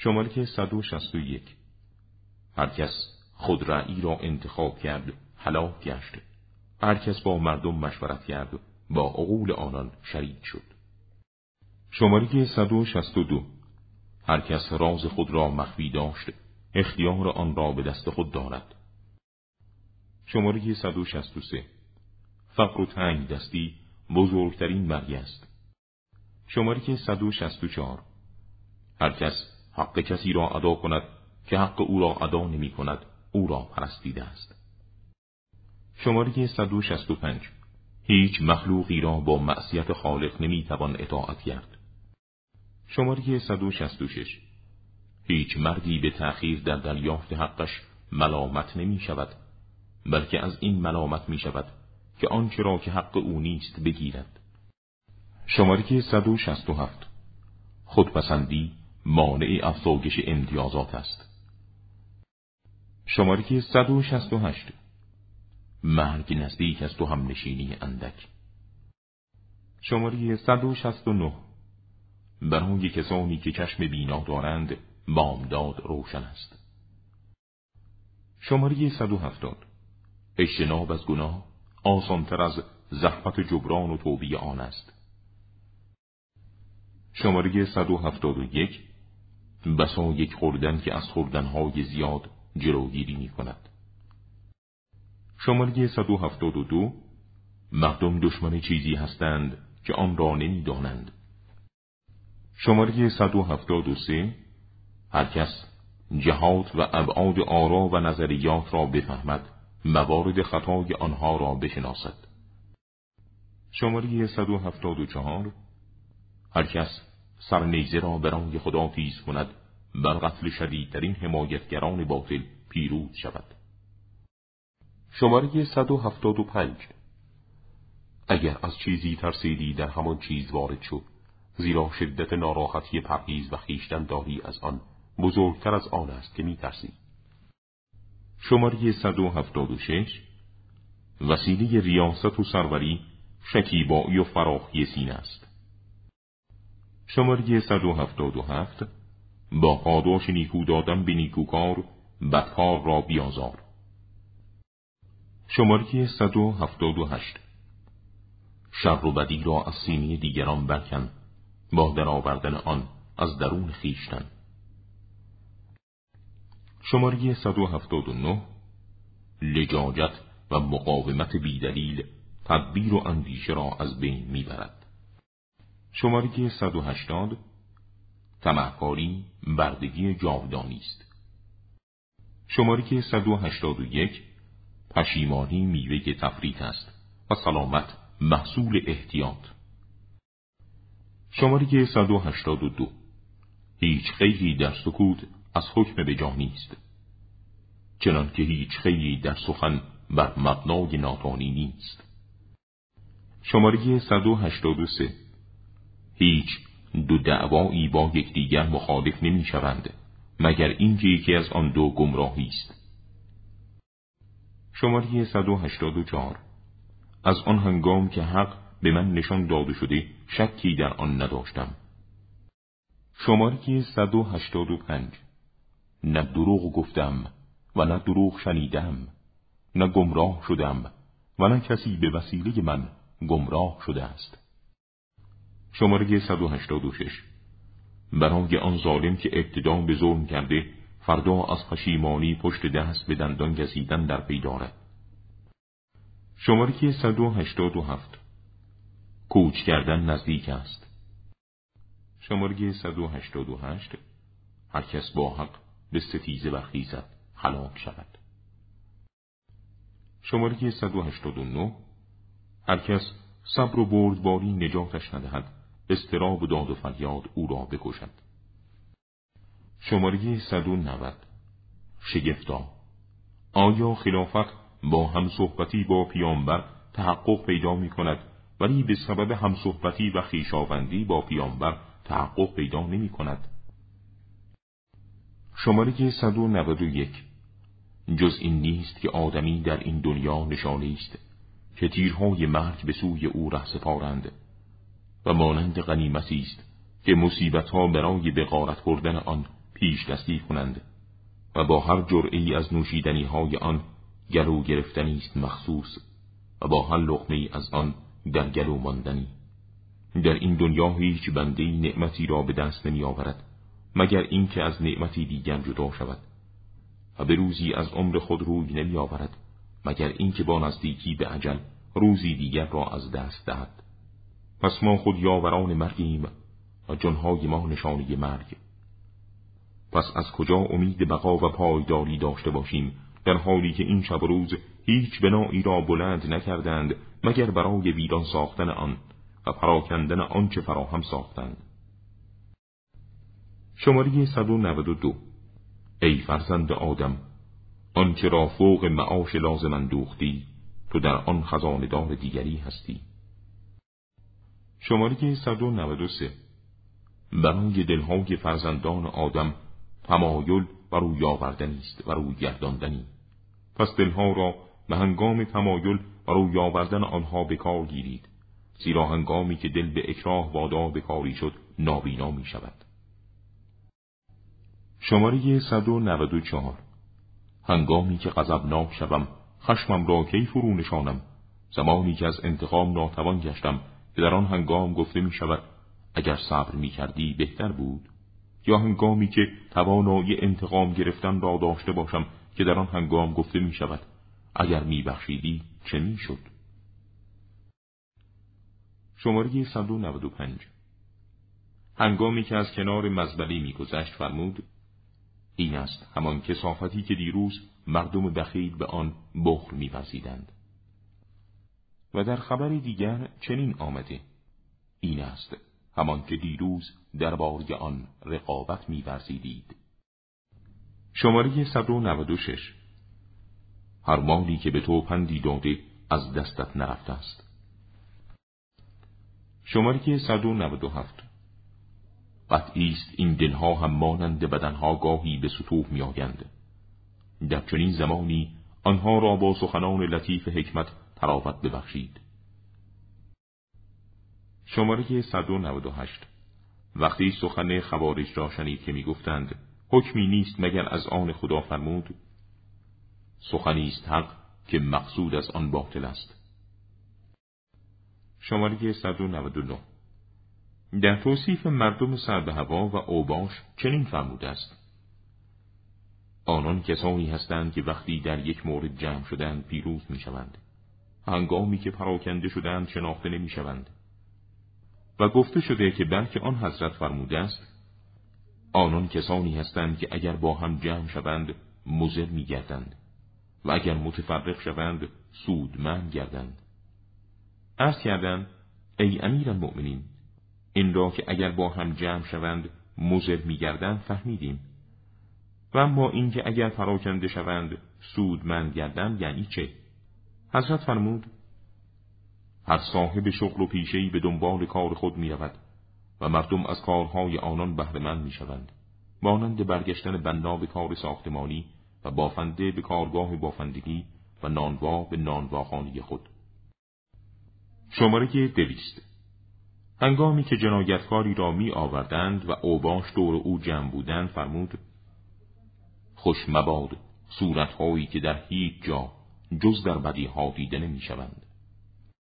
شماره 161 هر کس خود رعی را انتخاب کرد هلاک گشت. هر کس با مردم مشورت کرد با عقول آنان شریک شد. شماره 162 هر کس راز خود را مخفی داشت اختیار آن را به دست خود دارد. شماره 163 فقر و تنگ دستی بزرگترین مرگ است. شماره 164 هر کس حق کسی را ادا کند که حق او را ادا نمی کند او را پرستیده است. شماره 165 هیچ مخلوقی را با معصیت خالق نمی توان اطاعت کرد. شماره 166 هیچ مردی به تأخیر در دریافت حقش ملامت نمی شود بلکه از این ملامت می شود که آنچه را که حق او نیست بگیرد. شماره 167 خودپسندی مانع افزایش امتیازات است. شماره 168 مرگ نزدیک است و هم نشینی اندک. شماره 169 برای کسانی که چشم بینا دارند بامداد روشن است. شماره 170 اجتناب از گناه آسانتر از زحمت جبران و توبی آن است. شماره 171 بسا یک خوردن که از خوردنهای زیاد جلوگیری می کند. شماره 172 مردم دشمن چیزی هستند که آن را نمی دانند. شماره 173 هر کس جهات و ابعاد آرا و نظریات را بفهمد موارد خطای آنها را بشناسد. شماره 174 هر کس سرنیزه را برای خدا تیز کند بر قتل شدیدترین حمایتگران باطل پیروز شود. شماره 175 اگر از چیزی ترسیدی در همان چیز وارد شد زیرا شدت ناراحتی پرهیز و خیشتن داری از آن بزرگتر از آن است که میترسی. شماره 176 وسیله ریاست و سروری شکیبایی و فراخی سینه است. شماره 177 با پاداش نیکو دادن به نیکوکار بدکار را بیازار. شماره 178 شر و بدی را از سینه دیگران برکن با درآوردن آن از درون خیشتن شماره 179 لجاجت و مقاومت بیدلیل تدبیر و اندیشه را از بین می‌برد. شماره 180 تمهکاری بردگی جاودانی است. شماره 181 پشیمانی میوه تفریط است و سلامت محصول احتیاط. شماره 182 هیچ خیلی در سکوت از حکم به جا نیست. چنان که هیچ خیلی در سخن بر مبنای ناتانی نیست. شماره 183 هیچ دو دعوایی با یکدیگر مخالف نمی شوند مگر اینکه یکی از آن دو گمراهی است. شماره 184 از آن هنگام که حق به من نشان داده شده شکی در آن نداشتم. شماره 185 نه دروغ گفتم و نه دروغ شنیدم نه گمراه شدم و نه کسی به وسیله من گمراه شده است. شماره 186 برای آن ظالم که ابتدا به ظلم کرده فردا از پشیمانی پشت دست به دندان گزیدن در پی دارد. شماره 187 کوچ کردن نزدیک است. شماره 188 هر کس با حق به ستیزه برخیزد هلاک شود. شماره 189 هر کس صبر و بردباری نجاتش ندهد. استراب و داد و فریاد او را بکشد. شماره 190 شگفتا آیا خلافت با همصحبتی با پیامبر تحقق پیدا می کند ولی به سبب همصحبتی و خیشاوندی با پیامبر تحقق پیدا نمی کند شماره 191 جز این نیست که آدمی در این دنیا نشانه است که تیرهای مرگ به سوی او ره سپارند و مانند غنیمتی است که مصیبت ها برای بغارت بردن آن پیش دستی کنند و با هر جرعی از نوشیدنی های آن گلو گرفتنی است مخصوص و با هر لقمه از آن در گلو ماندنی. در این دنیا هیچ بنده نعمتی را به دست نمی آورد مگر اینکه از نعمتی دیگر جدا شود و به روزی از عمر خود روی نمی آورد مگر اینکه با نزدیکی به عجل روزی دیگر را از دست دهد. پس ما خود یاوران مرگیم و جنهای ما نشانی مرگ. پس از کجا امید بقا و پایداری داشته باشیم در حالی که این شب و روز هیچ بنایی را بلند نکردند مگر برای ویران ساختن آن و پراکندن آنچه فراهم ساختند؟ شماره 192 ای فرزند آدم آنچه را فوق معاش لازم اندوختی تو در آن خزاندار دیگری هستی. شماره 193 برای دلهای فرزندان آدم تمایل و روی آوردنی است و روی گرداندنی. پس دلها را به هنگام تمایل و روی آوردن آنها به کار گیرید زیرا هنگامی که دل به اکراه وادا به کاری شد نابینا می شود. شماره 194 هنگامی که غضبناک شوم خشمم را کی فرو نشانم؟ زمانی که از انتقام ناتوان گشتم که در آن هنگام گفته می شود اگر صبر می کردی بهتر بود. یا هنگامی که توانایی انتقام گرفتن را داشته باشم که در آن هنگام گفته می شود اگر می بخشیدی چه می شد شماره 195 هنگامی که از کنار مزبلی میگذشت فرمود این است همان کسافتی که دیروز مردم بخیل به آن بخل میورزیدند. و در خبری دیگر چنین آمده. این است همان که دیروز درباره آن رقابت میورزیدید. شماره 196 هر مالی که به تو پندی داده از دستت نرفته است. شماره 197 قطعی است این دلها هم مانند بدنها گاهی به سطوح میآیند. در چنین زمانی آنها را با سخنان لطیف حکمت تراوت ببخشید. شماره 198 وقتی سخن خوارج را شنید که می‌گفتند حکمی نیست مگر از آن خدا فرمود؟ سخنی است حق که مقصود از آن باطل است. شماره 199 در توصیف مردم سرد هوا و اوباش چنین فرموده است. آنان کسانی هستند که وقتی در یک مورد جمع شدند پیروز می شوند. هنگامی که پراکنده شدند شناخته نمی شوند. و گفته شده که بلکه آن حضرت فرموده است آنان کسانی هستند که اگر با هم جمع شوند مزر می گردند و اگر متفرق شوند سودمند گردند. عرض کردند ای امیر المؤمنین این را که اگر با هم جمع شوند مزر میگردند فهمیدیم. و اما اینکه اگر پراکنده شوند سودمند گردند یعنی چه؟ حضرت فرمود هر صاحب شغل و پیشهی به دنبال کار خود می رود و مردم از کارهای آنان بهرهمند می شوند مانند برگشتن بنا به کار ساختمانی و بافنده به کارگاه بافندگی و نانوا به نانواخانه خود. شماره دویست. هنگامی که جنایتکاری را می آوردند و اوباش دور او جمع بودند فرمود خوش مباد صورتهایی که در هیچ جا جز در بدیها دیده نمی شوند